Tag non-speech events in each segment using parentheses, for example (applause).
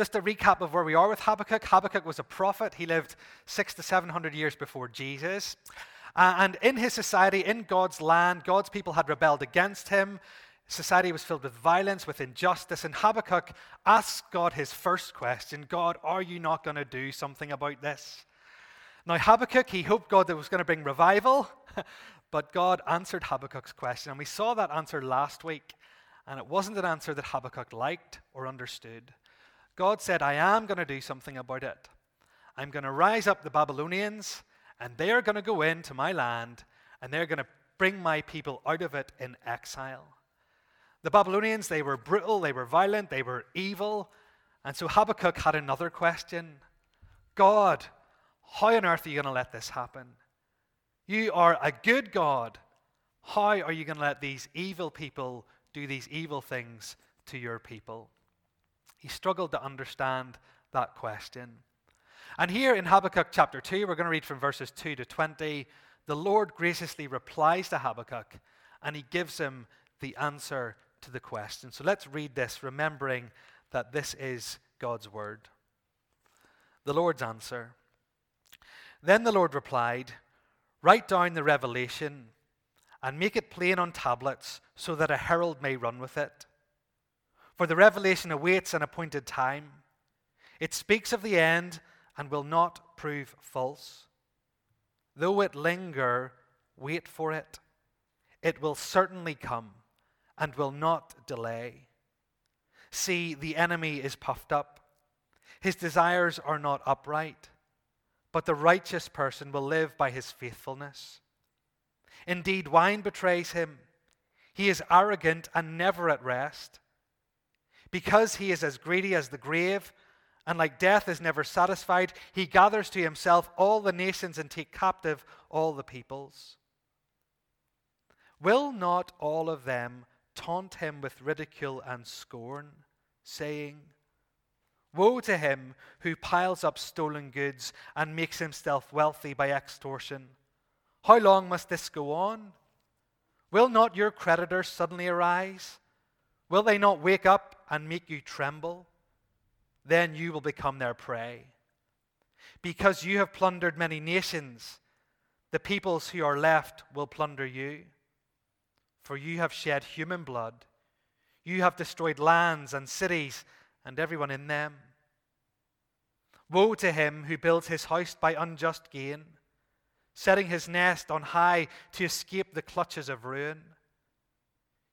Just a recap of where we are with Habakkuk. Habakkuk was a prophet. He lived six to seven hundred years before Jesus. Uh, and in his society, in God's land, God's people had rebelled against him. Society was filled with violence, with injustice. And Habakkuk asks God his first question God, are you not going to do something about this? Now, Habakkuk, he hoped God that was going to bring revival, (laughs) but God answered Habakkuk's question. And we saw that answer last week. And it wasn't an answer that Habakkuk liked or understood. God said, I am going to do something about it. I'm going to rise up the Babylonians, and they are going to go into my land, and they're going to bring my people out of it in exile. The Babylonians, they were brutal, they were violent, they were evil. And so Habakkuk had another question God, how on earth are you going to let this happen? You are a good God. How are you going to let these evil people do these evil things to your people? He struggled to understand that question. And here in Habakkuk chapter 2, we're going to read from verses 2 to 20. The Lord graciously replies to Habakkuk and he gives him the answer to the question. So let's read this, remembering that this is God's word. The Lord's answer. Then the Lord replied, Write down the revelation and make it plain on tablets so that a herald may run with it. For the revelation awaits an appointed time. It speaks of the end and will not prove false. Though it linger, wait for it. It will certainly come and will not delay. See, the enemy is puffed up. His desires are not upright, but the righteous person will live by his faithfulness. Indeed, wine betrays him. He is arrogant and never at rest. Because he is as greedy as the grave, and like death is never satisfied, he gathers to himself all the nations and take captive all the peoples. Will not all of them taunt him with ridicule and scorn, saying, Woe to him who piles up stolen goods and makes himself wealthy by extortion. How long must this go on? Will not your creditors suddenly arise? Will they not wake up and make you tremble? Then you will become their prey. Because you have plundered many nations, the peoples who are left will plunder you. For you have shed human blood, you have destroyed lands and cities and everyone in them. Woe to him who builds his house by unjust gain setting his nest on high to escape the clutches of ruin.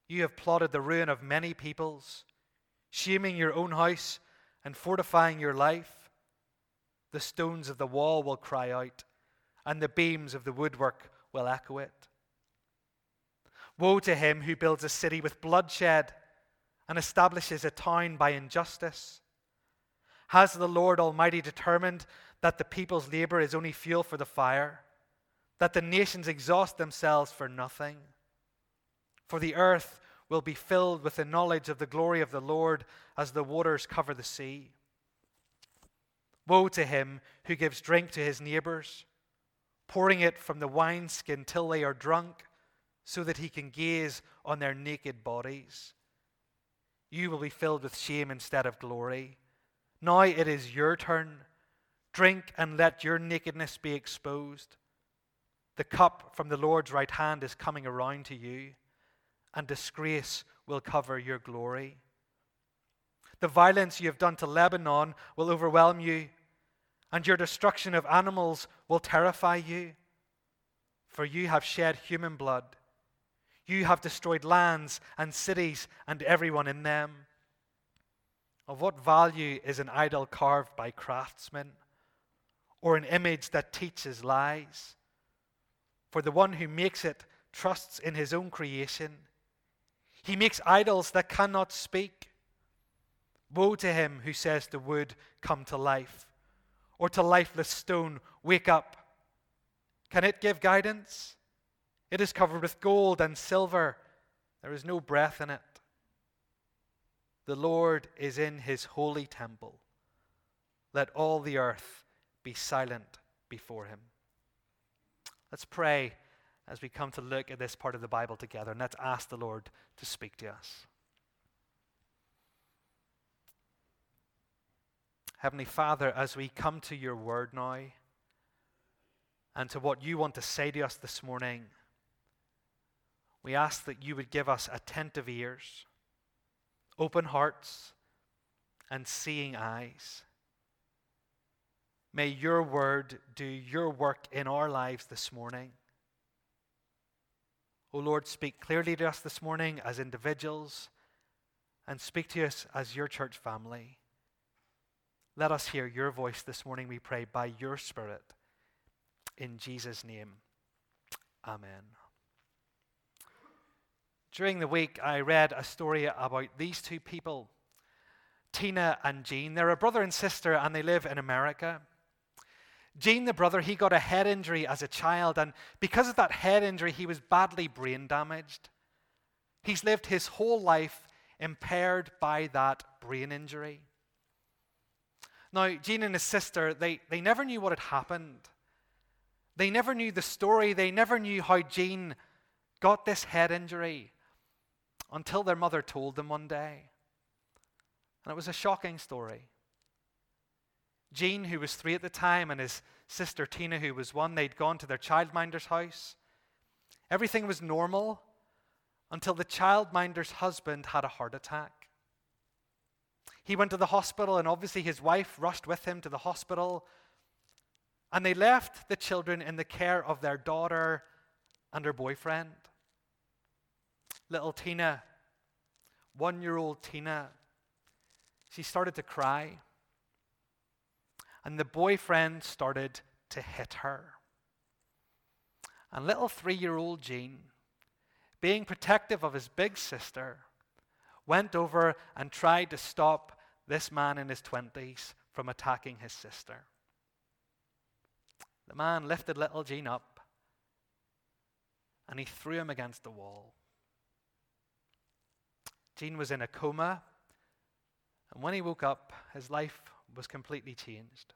You have plotted the ruin of many peoples, shaming your own house and fortifying your life. The stones of the wall will cry out, and the beams of the woodwork will echo it. Woe to him who builds a city with bloodshed and establishes a town by injustice. Has the Lord Almighty determined that the people's labor is only fuel for the fire? that the nations exhaust themselves for nothing. For the earth will be filled with the knowledge of the glory of the Lord as the waters cover the sea. Woe to him who gives drink to his neighbors, pouring it from the wineskin till they are drunk, so that he can gaze on their naked bodies. You will be filled with shame instead of glory. Now it is your turn. Drink and let your nakedness be exposed. The cup from the Lord's right hand is coming around to you, and disgrace will cover your glory. The violence you have done to Lebanon will overwhelm you, and your destruction of animals will terrify you. For you have shed human blood. You have destroyed lands and cities and everyone in them. Of what value is an idol carved by craftsmen, or an image that teaches lies? For the one who makes it trusts in his own creation. He makes idols that cannot speak. Woe to him who says to wood, Come to life, or to lifeless stone, Wake up. Can it give guidance? It is covered with gold and silver. There is no breath in it. The Lord is in his holy temple. Let all the earth be silent before him. Let's pray as we come to look at this part of the Bible together, and let's ask the Lord to speak to us. Heavenly Father, as we come to your word now and to what you want to say to us this morning, we ask that you would give us attentive ears, open hearts, and seeing eyes. May your word do your work in our lives this morning. O Lord, speak clearly to us this morning as individuals and speak to us as your church family. Let us hear your voice this morning, we pray, by your Spirit. In Jesus' name, Amen. During the week, I read a story about these two people, Tina and Jean. They're a brother and sister, and they live in America. Jean, the brother, he got a head injury as a child, and because of that head injury, he was badly brain damaged. He's lived his whole life impaired by that brain injury. Now, Jean and his sister, they, they never knew what had happened. They never knew the story. They never knew how Jean got this head injury until their mother told them one day. And it was a shocking story. Jean, who was three at the time, and his sister Tina, who was one, they'd gone to their childminder's house. Everything was normal until the childminder's husband had a heart attack. He went to the hospital, and obviously his wife rushed with him to the hospital. And they left the children in the care of their daughter and her boyfriend. Little Tina, one year old Tina, she started to cry. And the boyfriend started to hit her. And little three year old Jean, being protective of his big sister, went over and tried to stop this man in his 20s from attacking his sister. The man lifted little Jean up and he threw him against the wall. Jean was in a coma, and when he woke up, his life was completely changed.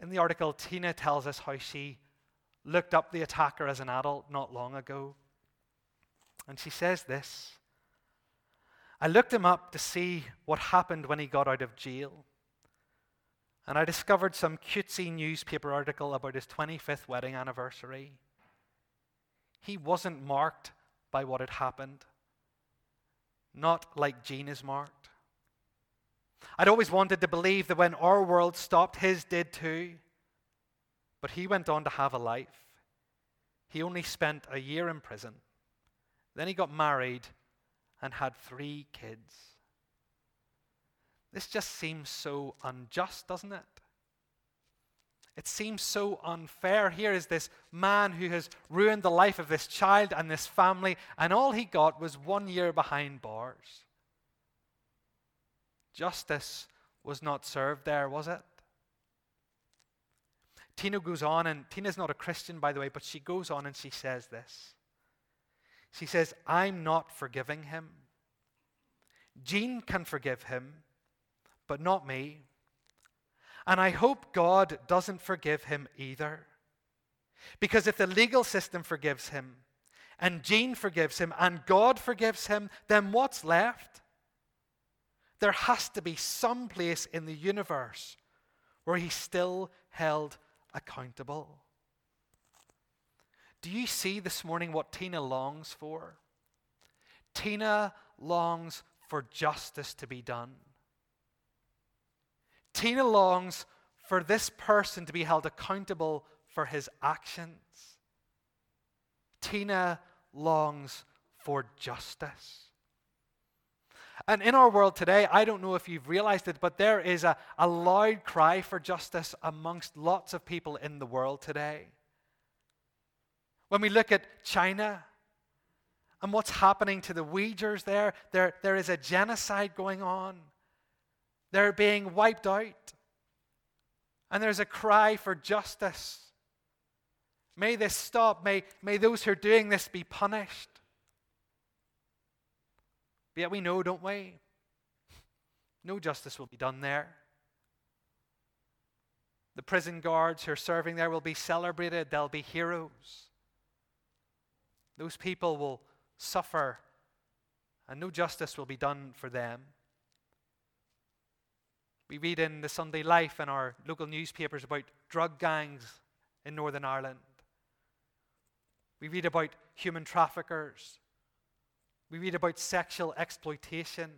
In the article, Tina tells us how she looked up the attacker as an adult not long ago. And she says this I looked him up to see what happened when he got out of jail. And I discovered some cutesy newspaper article about his 25th wedding anniversary. He wasn't marked by what had happened, not like Jean is marked. I'd always wanted to believe that when our world stopped, his did too. But he went on to have a life. He only spent a year in prison. Then he got married and had three kids. This just seems so unjust, doesn't it? It seems so unfair. Here is this man who has ruined the life of this child and this family, and all he got was one year behind bars. Justice was not served there, was it? Tina goes on, and Tina's not a Christian, by the way, but she goes on and she says this. She says, I'm not forgiving him. Jean can forgive him, but not me. And I hope God doesn't forgive him either. Because if the legal system forgives him, and Jean forgives him, and God forgives him, then what's left? There has to be some place in the universe where he's still held accountable. Do you see this morning what Tina longs for? Tina longs for justice to be done. Tina longs for this person to be held accountable for his actions. Tina longs for justice. And in our world today, I don't know if you've realized it, but there is a, a loud cry for justice amongst lots of people in the world today. When we look at China and what's happening to the Uyghurs there, there, there is a genocide going on. They're being wiped out. And there's a cry for justice. May this stop. May, may those who are doing this be punished. But yet we know, don't we? No justice will be done there. The prison guards who are serving there will be celebrated, they'll be heroes. Those people will suffer, and no justice will be done for them. We read in the Sunday Life and our local newspapers about drug gangs in Northern Ireland. We read about human traffickers. We read about sexual exploitation.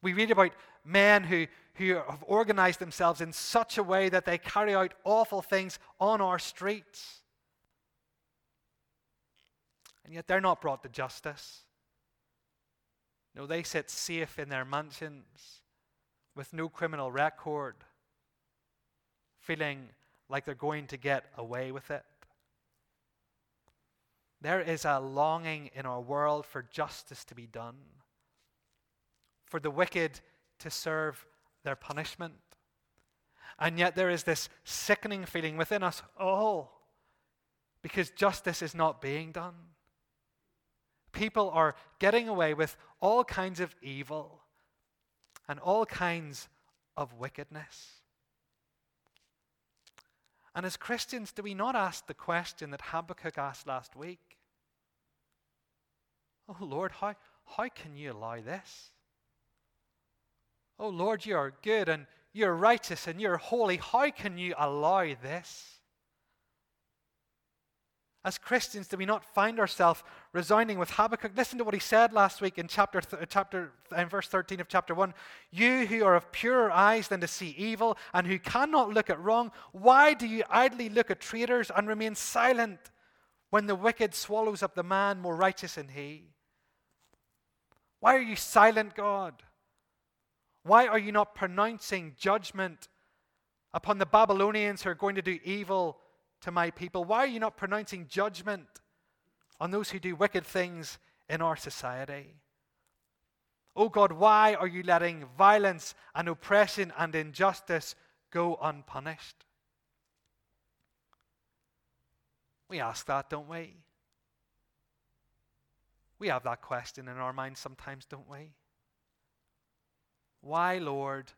We read about men who, who have organized themselves in such a way that they carry out awful things on our streets. And yet they're not brought to justice. No, they sit safe in their mansions with no criminal record, feeling like they're going to get away with it. There is a longing in our world for justice to be done, for the wicked to serve their punishment. And yet there is this sickening feeling within us all because justice is not being done. People are getting away with all kinds of evil and all kinds of wickedness. And as Christians, do we not ask the question that Habakkuk asked last week? Oh Lord, how, how can you allow this? Oh Lord, you are good and you're righteous and you're holy. How can you allow this? As Christians, do we not find ourselves resounding with Habakkuk? Listen to what he said last week in chapter, th- uh, chapter uh, in verse 13 of chapter 1. You who are of purer eyes than to see evil and who cannot look at wrong, why do you idly look at traitors and remain silent when the wicked swallows up the man more righteous than he? Why are you silent, God? Why are you not pronouncing judgment upon the Babylonians who are going to do evil to my people? Why are you not pronouncing judgment on those who do wicked things in our society? Oh God, why are you letting violence and oppression and injustice go unpunished? We ask that, don't we? We have that question in our minds sometimes, don't we? Why, Lord,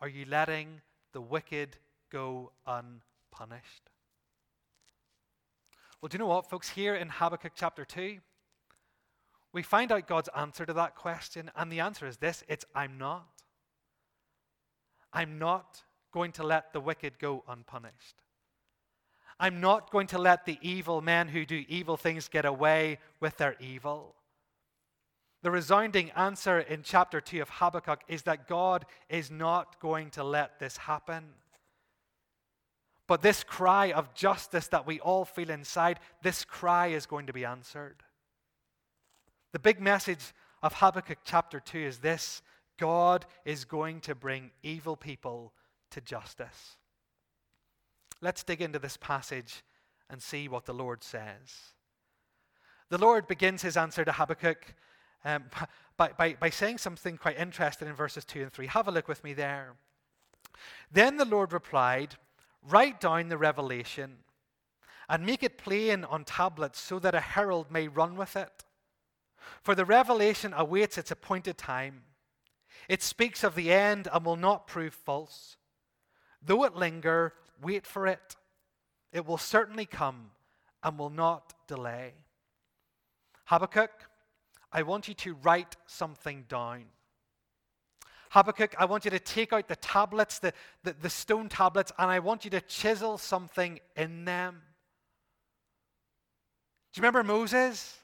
are you letting the wicked go unpunished? Well, do you know what, folks? Here in Habakkuk chapter 2, we find out God's answer to that question, and the answer is this it's I'm not. I'm not going to let the wicked go unpunished. I'm not going to let the evil men who do evil things get away with their evil. The resounding answer in chapter 2 of Habakkuk is that God is not going to let this happen. But this cry of justice that we all feel inside, this cry is going to be answered. The big message of Habakkuk chapter 2 is this God is going to bring evil people to justice. Let's dig into this passage and see what the Lord says. The Lord begins his answer to Habakkuk um, (laughs) by, by, by saying something quite interesting in verses 2 and 3. Have a look with me there. Then the Lord replied, Write down the revelation and make it plain on tablets so that a herald may run with it. For the revelation awaits its appointed time. It speaks of the end and will not prove false. Though it linger, wait for it. It will certainly come and will not delay. Habakkuk, I want you to write something down. Habakkuk, I want you to take out the tablets, the, the, the, stone tablets, and I want you to chisel something in them. Do you remember Moses?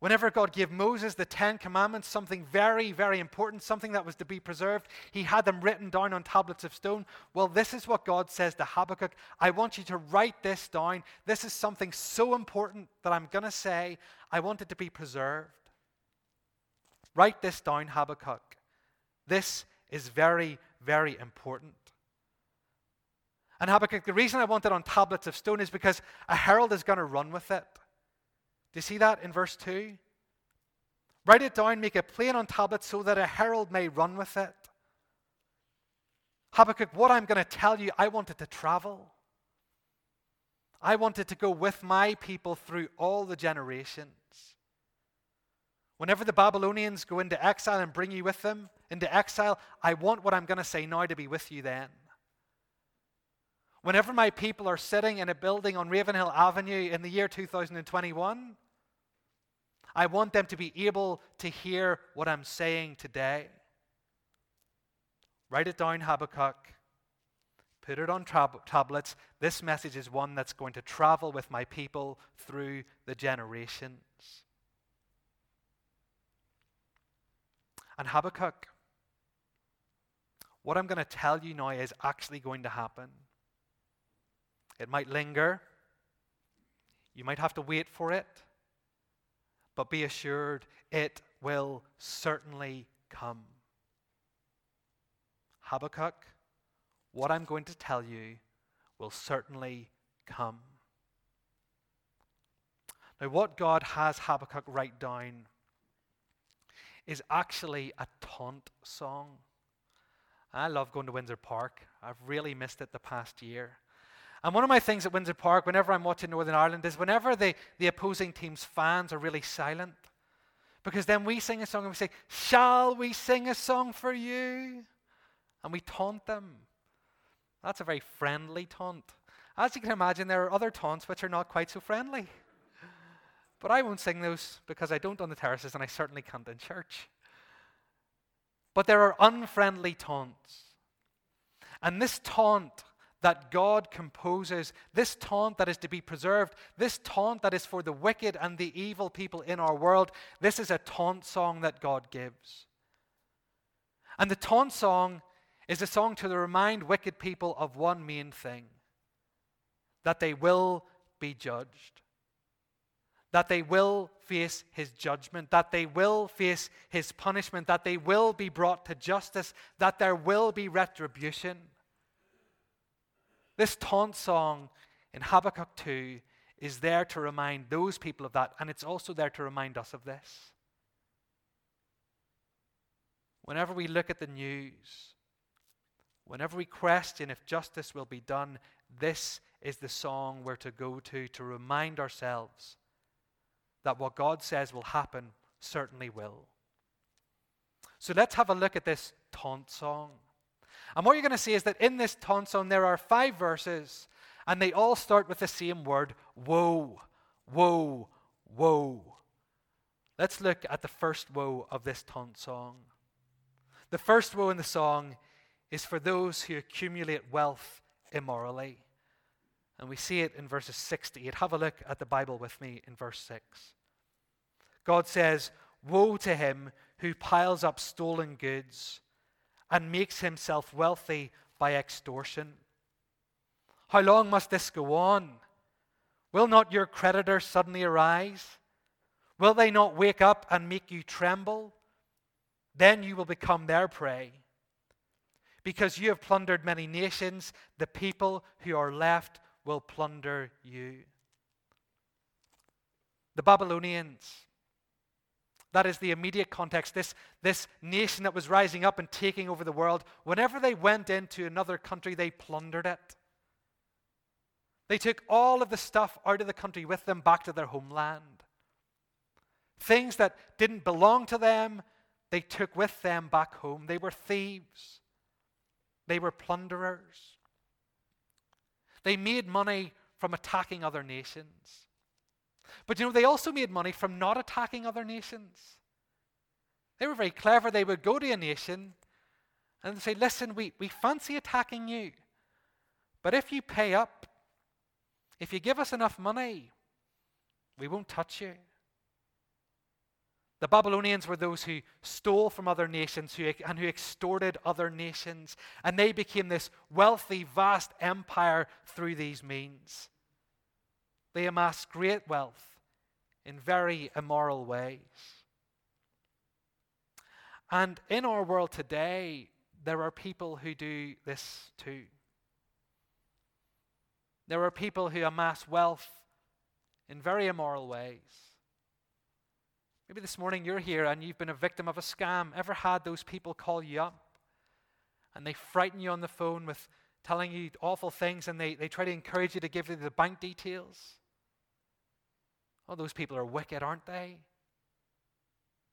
Whenever God gave Moses the Ten Commandments, something very, very important, something that was to be preserved, he had them written down on tablets of stone. Well, this is what God says to Habakkuk I want you to write this down. This is something so important that I'm going to say. I want it to be preserved. Write this down, Habakkuk. This is very, very important. And Habakkuk, the reason I want it on tablets of stone is because a herald is going to run with it. Do you see that in verse 2? Write it down, make it plain on tablets so that a herald may run with it. Habakkuk, what I'm going to tell you, I want it to travel. I want it to go with my people through all the generations. Whenever the Babylonians go into exile and bring you with them into exile, I want what I'm going to say now to be with you then. Whenever my people are sitting in a building on Ravenhill Avenue in the year 2021, I want them to be able to hear what I'm saying today. Write it down, Habakkuk. Put it on tab- tablets. This message is one that's going to travel with my people through the generations. And Habakkuk, what I'm going to tell you now is actually going to happen. It might linger, you might have to wait for it, but be assured it will certainly come. Habakkuk, what I'm going to tell you will certainly come. Now, what God has Habakkuk write down is actually a taunt song. I love going to Windsor Park. I've really missed it the past year. And one of my things at Windsor Park, whenever I'm watching Northern Ireland, is whenever the, the opposing team's fans are really silent. Because then we sing a song and we say, Shall we sing a song for you? And we taunt them. That's a very friendly taunt. As you can imagine, there are other taunts which are not quite so friendly. But I won't sing those because I don't on the terraces and I certainly can't in church. But there are unfriendly taunts. And this taunt that God composes, this taunt that is to be preserved, this taunt that is for the wicked and the evil people in our world, this is a taunt song that God gives. And the taunt song is a song to remind wicked people of one main thing that they will be judged, that they will face his judgment, that they will face his punishment, that they will be brought to justice, that there will be retribution. This taunt song in Habakkuk 2 is there to remind those people of that, and it's also there to remind us of this. Whenever we look at the news, whenever we question if justice will be done, this is the song we're to go to to remind ourselves that what God says will happen certainly will. So let's have a look at this taunt song. And what you're going to see is that in this taunt song, there are five verses, and they all start with the same word woe, woe, woe. Let's look at the first woe of this taunt song. The first woe in the song is for those who accumulate wealth immorally. And we see it in verses 6 to 8. Have a look at the Bible with me in verse 6. God says, Woe to him who piles up stolen goods and makes himself wealthy by extortion. How long must this go on? Will not your creditors suddenly arise? Will they not wake up and make you tremble? Then you will become their prey. Because you have plundered many nations, the people who are left will plunder you. The Babylonians that is the immediate context. This, this nation that was rising up and taking over the world, whenever they went into another country, they plundered it. They took all of the stuff out of the country with them back to their homeland. Things that didn't belong to them, they took with them back home. They were thieves, they were plunderers. They made money from attacking other nations. But you know, they also made money from not attacking other nations. They were very clever. They would go to a nation and say, Listen, we, we fancy attacking you. But if you pay up, if you give us enough money, we won't touch you. The Babylonians were those who stole from other nations who, and who extorted other nations, and they became this wealthy, vast empire through these means. They amassed great wealth in very immoral ways. And in our world today, there are people who do this too. There are people who amass wealth in very immoral ways. Maybe this morning you're here and you've been a victim of a scam. Ever had those people call you up and they frighten you on the phone with telling you awful things and they, they try to encourage you to give you the bank details? Oh, those people are wicked, aren't they?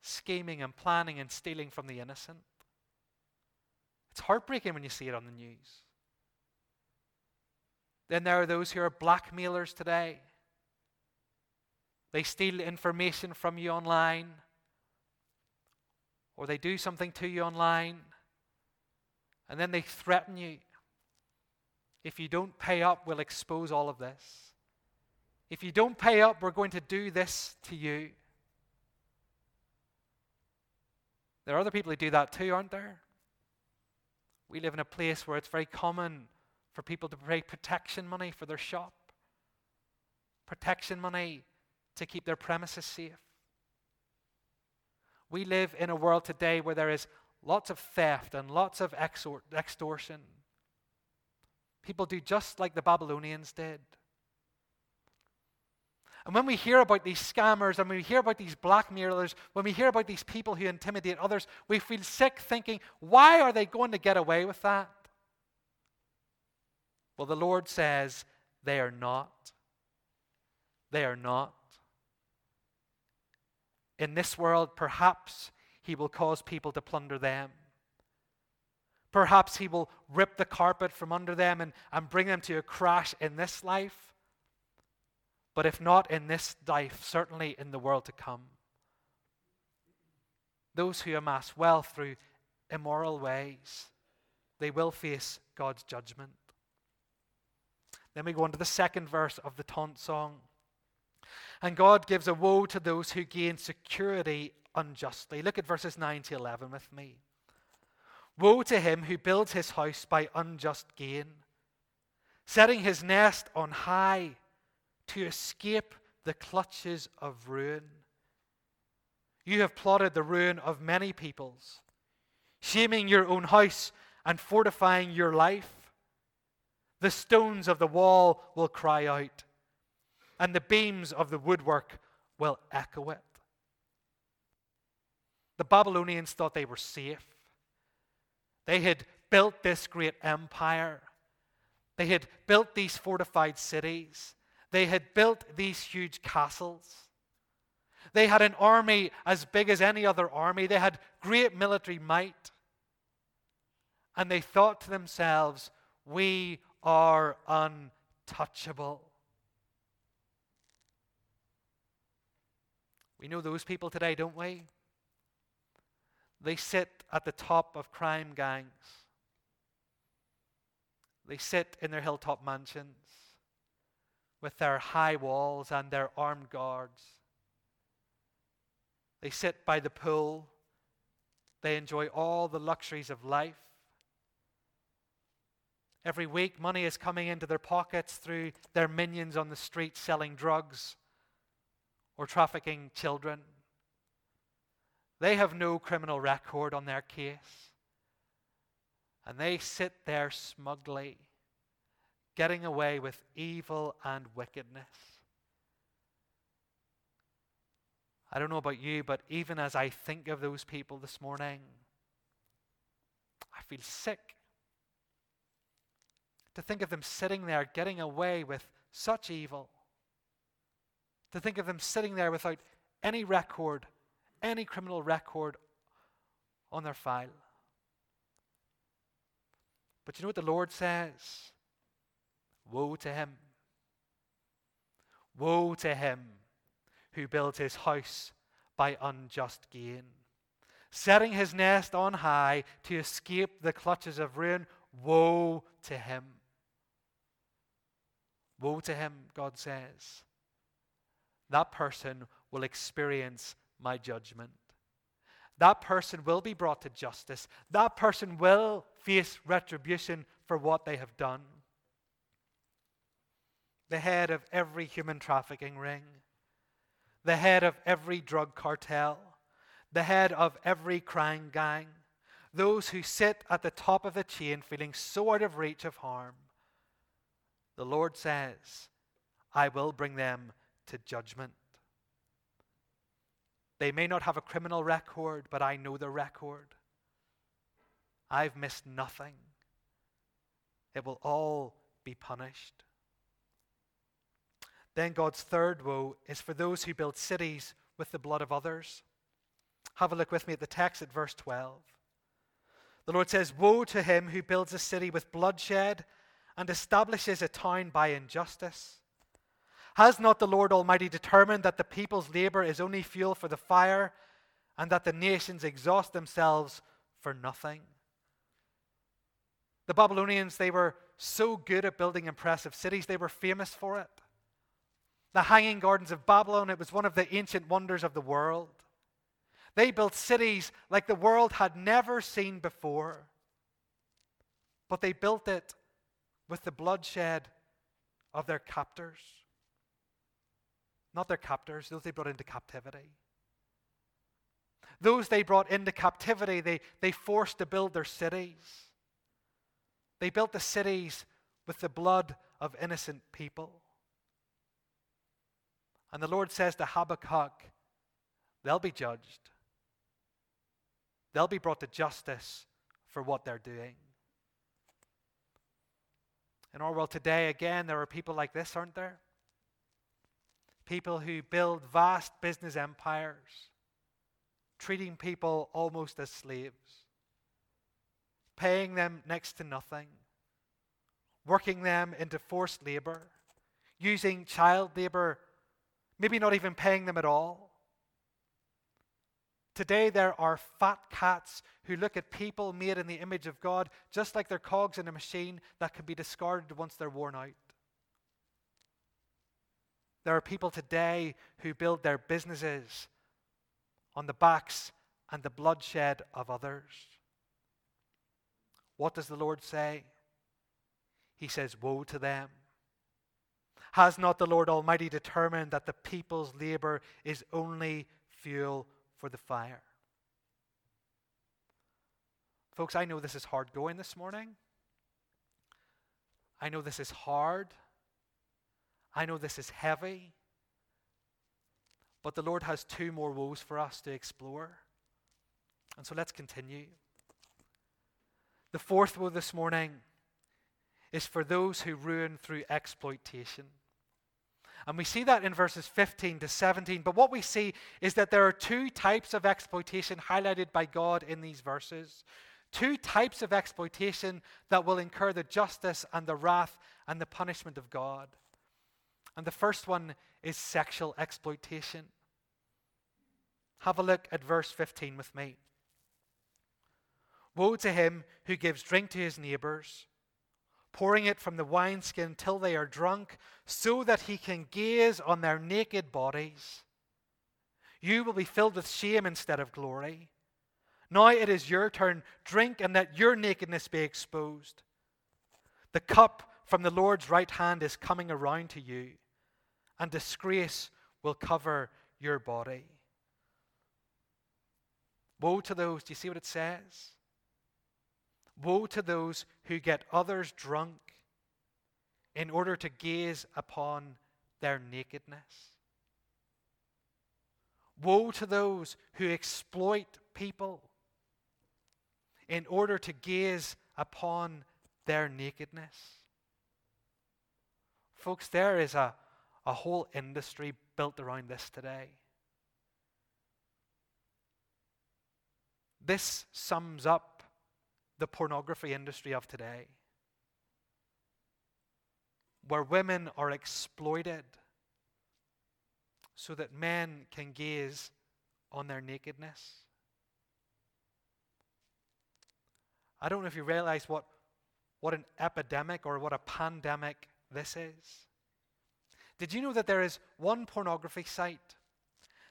Scheming and planning and stealing from the innocent. It's heartbreaking when you see it on the news. Then there are those who are blackmailers today. They steal information from you online, or they do something to you online, And then they threaten you. If you don't pay up, we'll expose all of this. If you don't pay up, we're going to do this to you. There are other people who do that too, aren't there? We live in a place where it's very common for people to pay protection money for their shop, protection money to keep their premises safe. We live in a world today where there is lots of theft and lots of extortion. People do just like the Babylonians did. And when we hear about these scammers and we hear about these blackmailers, when we hear about these people who intimidate others, we feel sick thinking, why are they going to get away with that? Well, the Lord says they are not. They are not. In this world, perhaps He will cause people to plunder them. Perhaps He will rip the carpet from under them and, and bring them to a crash in this life. But if not in this life, certainly in the world to come. Those who amass wealth through immoral ways, they will face God's judgment. Then we go on to the second verse of the taunt song. And God gives a woe to those who gain security unjustly. Look at verses 9 to 11 with me. Woe to him who builds his house by unjust gain, setting his nest on high to escape the clutches of ruin. You have plotted the ruin of many peoples, shaming your own house and fortifying your life. The stones of the wall will cry out, and the beams of the woodwork will echo it. The Babylonians thought they were safe. They had built this great empire. They had built these fortified cities. They had built these huge castles. They had an army as big as any other army. They had great military might. And they thought to themselves, we are untouchable. We know those people today, don't we? They sit at the top of crime gangs. They sit in their hilltop mansions with their high walls and their armed guards. They sit by the pool. They enjoy all the luxuries of life. Every week, money is coming into their pockets through their minions on the street selling drugs or trafficking children. They have no criminal record on their case. And they sit there smugly getting away with evil and wickedness. I don't know about you, but even as I think of those people this morning, I feel sick. To think of them sitting there getting away with such evil. To think of them sitting there without any record, any criminal record on their file. But you know what the Lord says? Woe to him! Woe to him who builds his house by unjust gain, setting his nest on high to escape the clutches of ruin. Woe to him! Woe to him, God says. That person will experience my judgment. That person will be brought to justice. That person will face retribution for what they have done the head of every human trafficking ring, the head of every drug cartel, the head of every crime gang, those who sit at the top of the chain feeling so out of reach of harm. The Lord says, I will bring them to judgment. They may not have a criminal record, but I know the record. I've missed nothing. It will all be punished. Then God's third woe is for those who build cities with the blood of others. Have a look with me at the text at verse 12. The Lord says, Woe to him who builds a city with bloodshed and establishes a town by injustice. Has not the Lord Almighty determined that the people's labor is only fuel for the fire and that the nations exhaust themselves for nothing? The Babylonians, they were so good at building impressive cities, they were famous for it. The Hanging Gardens of Babylon, it was one of the ancient wonders of the world. They built cities like the world had never seen before. But they built it with the bloodshed of their captors. Not their captors, those they brought into captivity. Those they brought into captivity, they, they forced to build their cities. They built the cities with the blood of innocent people. And the Lord says to Habakkuk, they'll be judged. They'll be brought to justice for what they're doing. In our world today, again, there are people like this, aren't there? People who build vast business empires, treating people almost as slaves, paying them next to nothing, working them into forced labor, using child labor, maybe not even paying them at all Today, there are fat cats who look at people made in the image of God just like they're cogs in a machine that can be discarded once they're worn out. There are people today who build their businesses on the backs and the bloodshed of others. What does the Lord say? He says, Woe to them. Has not the Lord Almighty determined that the people's labor is only fuel for the fire. Folks, I know this is hard going this morning. I know this is hard. I know this is heavy. But the Lord has two more woes for us to explore. And so let's continue. The fourth woe this morning is for those who ruin through exploitation. And we see that in verses 15 to 17. But what we see is that there are two types of exploitation highlighted by God in these verses. Two types of exploitation that will incur the justice and the wrath and the punishment of God. And the first one is sexual exploitation. Have a look at verse 15 with me. Woe to him who gives drink to his neighbors pouring it from the wineskin till they are drunk, so that he can gaze on their naked bodies. You will be filled with shame instead of glory. Now it is your turn. Drink and let your nakedness be exposed. The cup from the Lord's right hand is coming around to you, and disgrace will cover your body. Woe to those, do you see what it says? Woe to those who get others drunk in order to gaze upon their nakedness. Woe to those who exploit people in order to gaze upon their nakedness. Folks, there is a, a whole industry built around this today. This sums up the pornography industry of today, where women are exploited so that men can gaze on their nakedness. I don't know if you realize what, what an epidemic or what a pandemic this is. Did you know that there is one pornography site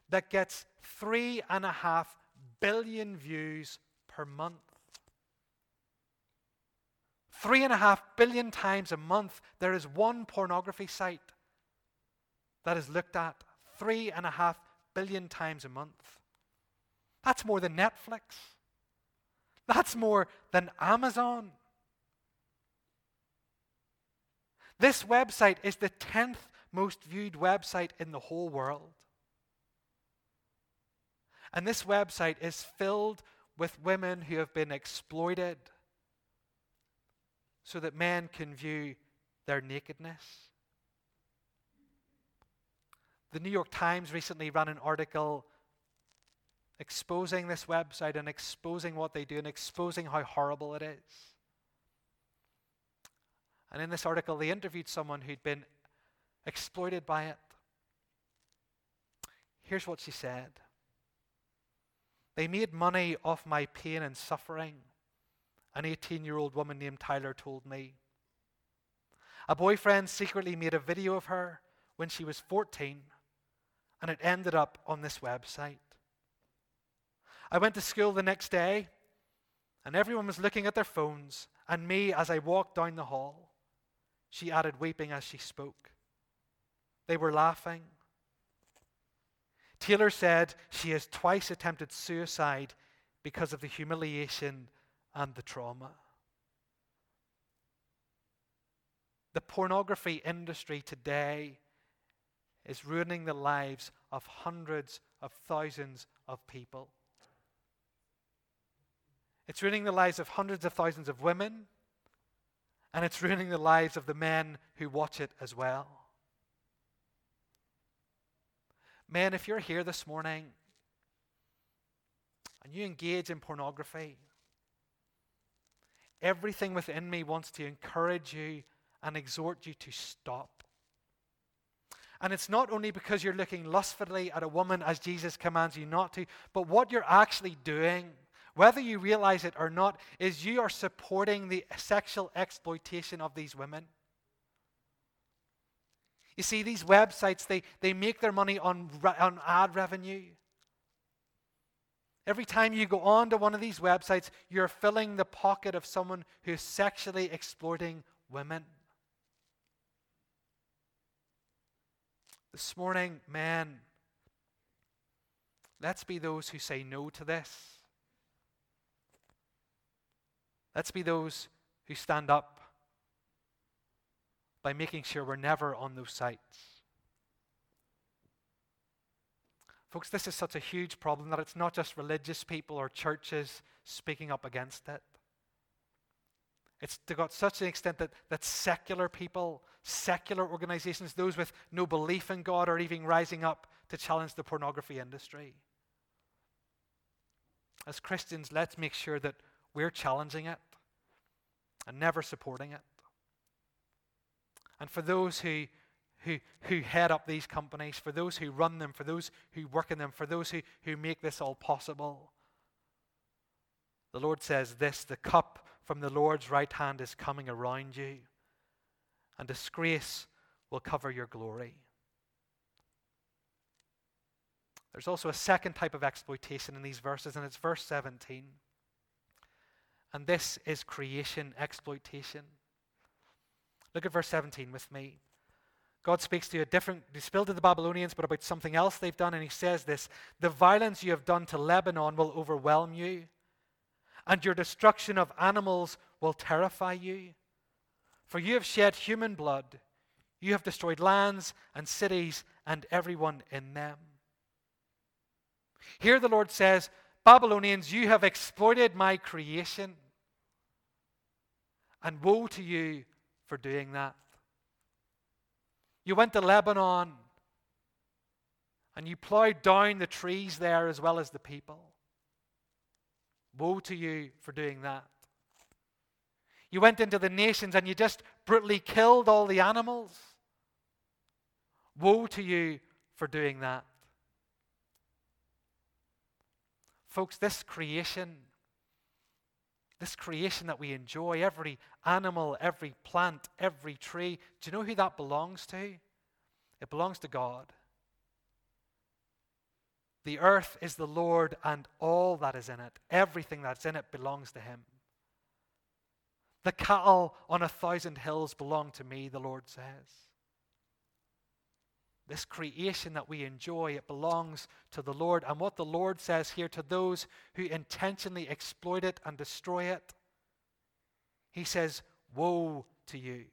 that gets three and a half billion views per month? Three and a half billion times a month, there is one pornography site that is looked at three and a half billion times a month. That's more than Netflix. That's more than Amazon. This website is the 10th most viewed website in the whole world. And this website is filled with women who have been exploited so that men can view their nakedness. The New York Times recently ran an article exposing this website and exposing what they do and exposing how horrible it is. And in this article, they interviewed someone who'd been exploited by it. Here's what she said They made money off my pain and suffering an 18 year old woman named Tyler told me. A boyfriend secretly made a video of her when she was 14, and it ended up on this website. I went to school the next day, and everyone was looking at their phones, and me as I walked down the hall. She added, weeping as she spoke. They were laughing. Taylor said she has twice attempted suicide because of the humiliation and the trauma. The pornography industry today is ruining the lives of hundreds of thousands of people. It's ruining the lives of hundreds of thousands of women, and it's ruining the lives of the men who watch it as well. Men, if you're here this morning and you engage in pornography, everything within me wants to encourage you and exhort you to stop. And it's not only because you're looking lustfully at a woman as Jesus commands you not to, but what you're actually doing, whether you realize it or not, is you are supporting the sexual exploitation of these women. You see, these websites, they, they make their money on, on ad revenue. Every time you go on to one of these websites, you're filling the pocket of someone who's sexually exploiting women. This morning, men, let's be those who say no to this. Let's be those who stand up by making sure we're never on those sites. Folks, this is such a huge problem that it's not just religious people or churches speaking up against it. It's got such an extent that, that secular people, secular organizations, those with no belief in God, are even rising up to challenge the pornography industry. As Christians, let's make sure that we're challenging it and never supporting it. And for those who, who, who head up these companies, for those who run them, for those who work in them, for those who, who make this all possible, the Lord says this the cup from the Lord's right hand is coming around you, and disgrace will cover your glory. There's also a second type of exploitation in these verses, and it's verse 17. And this is creation exploitation. Look at verse 17 with me. God speaks to you a different, he still to the Babylonians, but about something else they've done, and he says this The violence you have done to Lebanon will overwhelm you, and your destruction of animals will terrify you. For you have shed human blood, you have destroyed lands and cities and everyone in them. Here the Lord says, Babylonians, you have exploited my creation. And woe to you for doing that. You went to Lebanon and you plowed down the trees there as well as the people. Woe to you for doing that. You went into the nations and you just brutally killed all the animals. Woe to you for doing that. Folks, this creation this creation that we enjoy, every animal, every plant, every tree, do you know who that belongs to? It belongs to God. The earth is the Lord and all that is in it. Everything that's in it belongs to Him. The cattle on a thousand hills belong to me, the Lord says. This creation that we enjoy, it belongs to the Lord. And what the Lord says here to those who intentionally exploit it and destroy it, He says, Woe to you.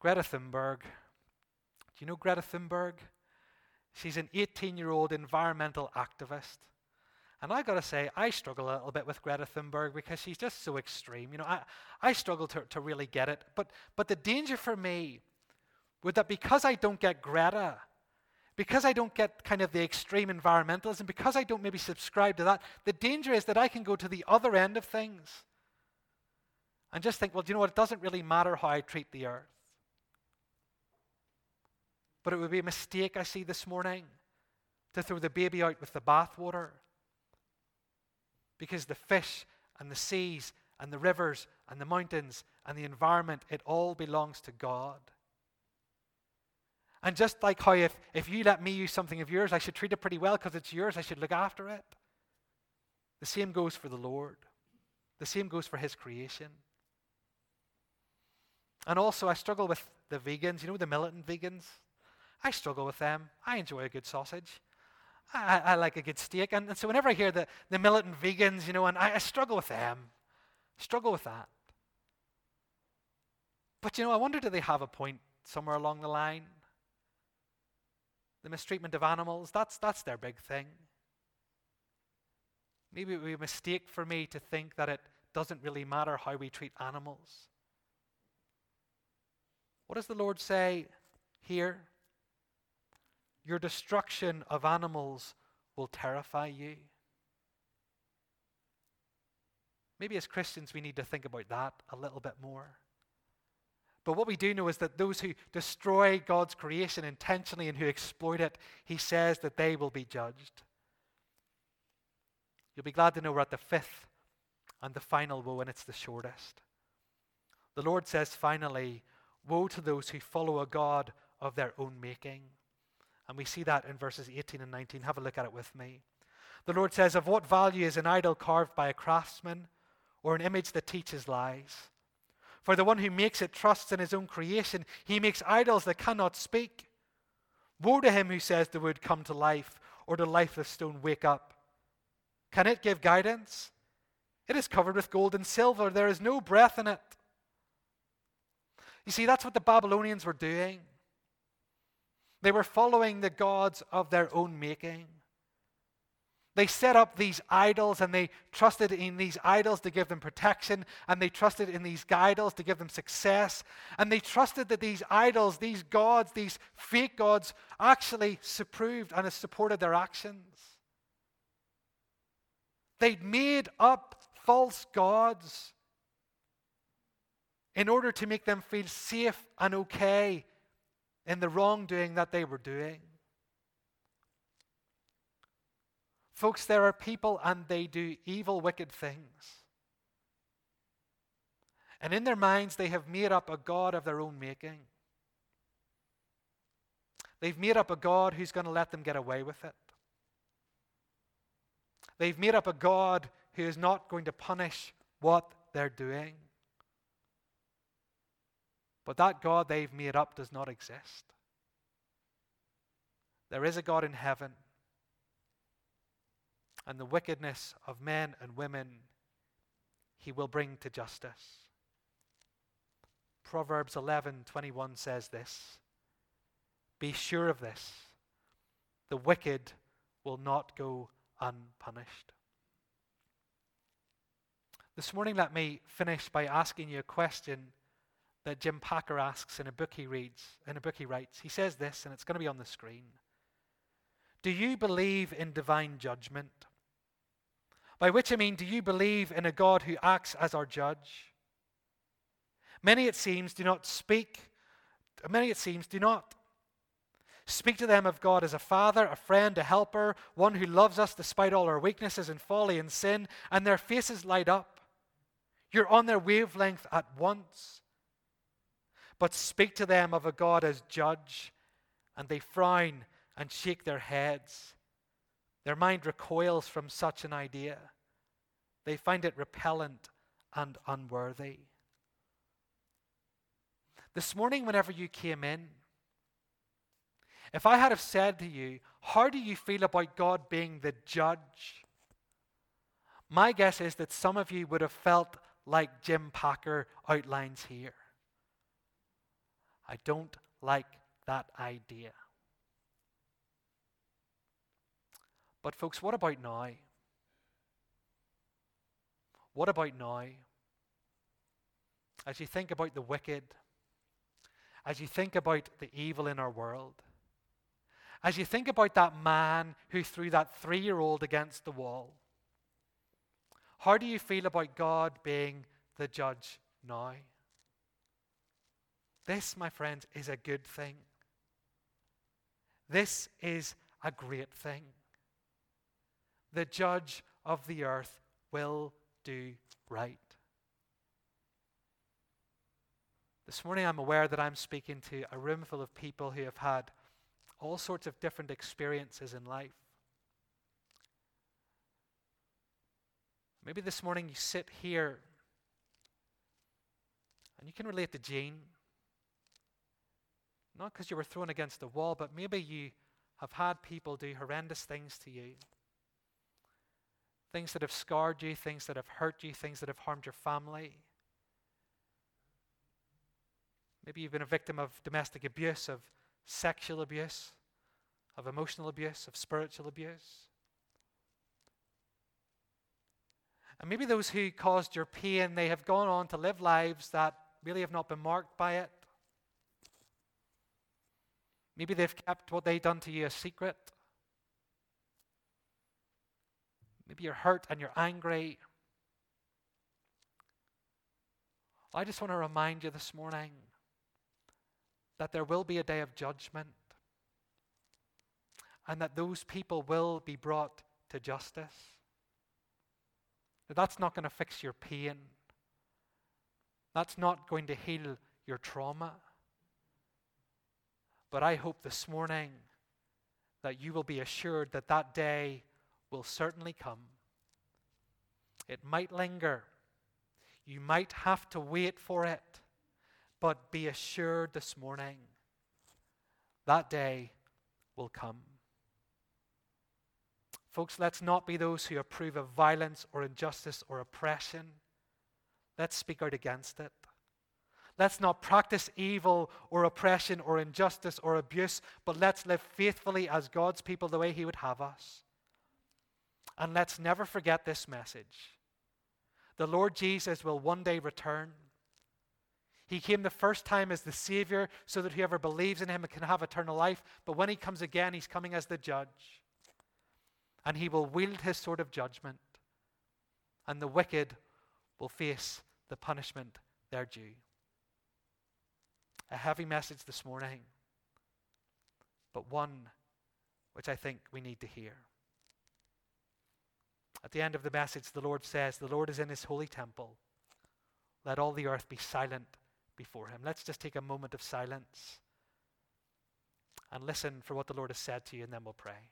Greta Thunberg. Do you know Greta Thunberg? She's an 18 year old environmental activist. And I got to say, I struggle a little bit with Greta Thunberg because she's just so extreme. You know, I, I struggle to, to really get it. But, but the danger for me would that because I don't get Greta, because I don't get kind of the extreme environmentalism, because I don't maybe subscribe to that, the danger is that I can go to the other end of things and just think, well, do you know what? It doesn't really matter how I treat the earth. But it would be a mistake, I see this morning, to throw the baby out with the bathwater Because the fish and the seas and the rivers and the mountains and the environment, it all belongs to God. And just like how if, if you let me use something of yours, I should treat it pretty well because it's yours, I should look after it. The same goes for the Lord. The same goes for His creation. And also, I struggle with the vegans, you know, the militant vegans. I struggle with them. I enjoy a good sausage. I, I like a good steak. And, and, so, whenever I hear the, the militant vegans, you know, and I, I struggle with them, struggle with that. But, you know, I wonder do they have a point somewhere along the line? The mistreatment of animals, that's, that's their big thing. Maybe it would be a mistake for me to think that it doesn't really matter how we treat animals. What does the Lord say here? Your destruction of animals will terrify you. Maybe as Christians, we need to think about that a little bit more. But what we do know is that those who destroy God's creation intentionally and who exploit it, he says that they will be judged. You'll be glad to know we're at the fifth and the final woe, and it's the shortest. The Lord says, finally, Woe to those who follow a God of their own making. And we see that in verses 18 and 19. Have a look at it with me. The Lord says, Of what value is an idol carved by a craftsman or an image that teaches lies? For the one who makes it trusts in his own creation. He makes idols that cannot speak. Woe to him who says the wood come to life or the lifeless stone wake up. Can it give guidance? It is covered with gold and silver. There is no breath in it. You see, that's what the Babylonians were doing. They were following the gods of their own making. They set up these idols and they trusted in these idols to give them protection, and they trusted in these idols to give them success, and they trusted that these idols, these gods, these fake gods, actually approved and supported their actions. They'd made up false gods in order to make them feel safe and okay in the wrongdoing that they were doing. Folks, there are people and they do evil, wicked things. And in their minds, they have made up a God of their own making. They've made up a God who's going to let them get away with it. They've made up a God who is not going to punish what they're doing. But that God they've made up does not exist. There is a God in heaven, and the wickedness of men and women he will bring to justice. Proverbs 11:21 says this. Be sure of this. The wicked will not go unpunished. This morning, let me finish by asking you a question that Jim Packer asks in a book he reads, in a book he writes. He says this, and it's going to be on the screen. Do you believe in divine judgment? By which I mean, do you believe in a God who acts as our judge? Many, it seems, do not speak, many, it seems, do not Speak to them of God as a father, a friend, a helper, one who loves us despite all our weaknesses and folly and sin, and their faces light up. You're on their wavelength at once. But speak to them of a God as judge, and they frown and shake their heads. Their mind recoils from such an idea. They find it repellent and unworthy. This morning, whenever you came in, if I had have said to you, How do you feel about God being the judge? My guess is that some of you would have felt like Jim Packer outlines here. I don't like that idea. But, folks, what about now? What about now? As you think about the wicked, as you think about the evil in our world, as you think about that man who threw that three year old against the wall, how do you feel about God being the judge now? This, my friends, is a good thing. This is a great thing. The judge of the earth will do right. This morning, I'm aware that I'm speaking to a room full of people who have had all sorts of different experiences in life. Maybe this morning you sit here and you can relate to Jean. Not because you were thrown against the wall, but maybe you have had people do horrendous things to you. Things that have scarred you, things that have hurt you, things that have harmed your family. Maybe you've been a victim of domestic abuse, of sexual abuse, of emotional abuse, of spiritual abuse. And maybe those who caused your pain, they have gone on to live lives that really have not been marked by it. Maybe they've kept what they've done to you a secret. Maybe you're hurt and you're angry. I just want to remind you this morning that there will be a day of judgment and that those people will be brought to justice. That's not going to fix your pain. That's not going to heal your trauma. But I hope this morning that you will be assured that that day will certainly come. It might linger. You might have to wait for it. But be assured this morning that day will come. Folks, let's not be those who approve of violence or injustice or oppression. Let's speak out against it. Let's not practice evil or oppression or injustice or abuse, but let's live faithfully as God's people the way He would have us. And let's never forget this message. The Lord Jesus will one day return. He came the first time as the Savior so that whoever believes in Him can have eternal life. But when He comes again, He's coming as the judge. And He will wield His sword of judgment. And the wicked will face the punishment they're due. A heavy message this morning, but one which I think we need to hear. At the end of the message, the Lord says, The Lord is in his holy temple. Let all the earth be silent before him. Let's just take a moment of silence and listen for what the Lord has said to you, and then we'll pray.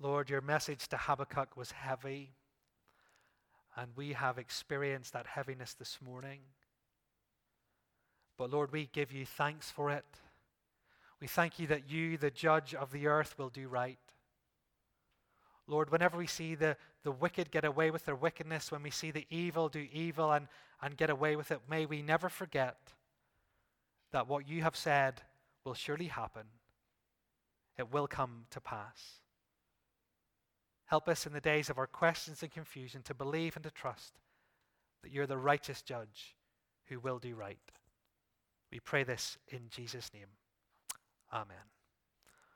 Lord, your message to Habakkuk was heavy, and we have experienced that heaviness this morning. But Lord, we give you thanks for it. We thank you that you, the judge of the earth, will do right. Lord, whenever we see the, the wicked get away with their wickedness, when we see the evil do evil and, and get away with it, may we never forget that what you have said will surely happen. It will come to pass. Help us in the days of our questions and confusion to believe and to trust that you're the righteous judge who will do right. We pray this in Jesus' name. Amen.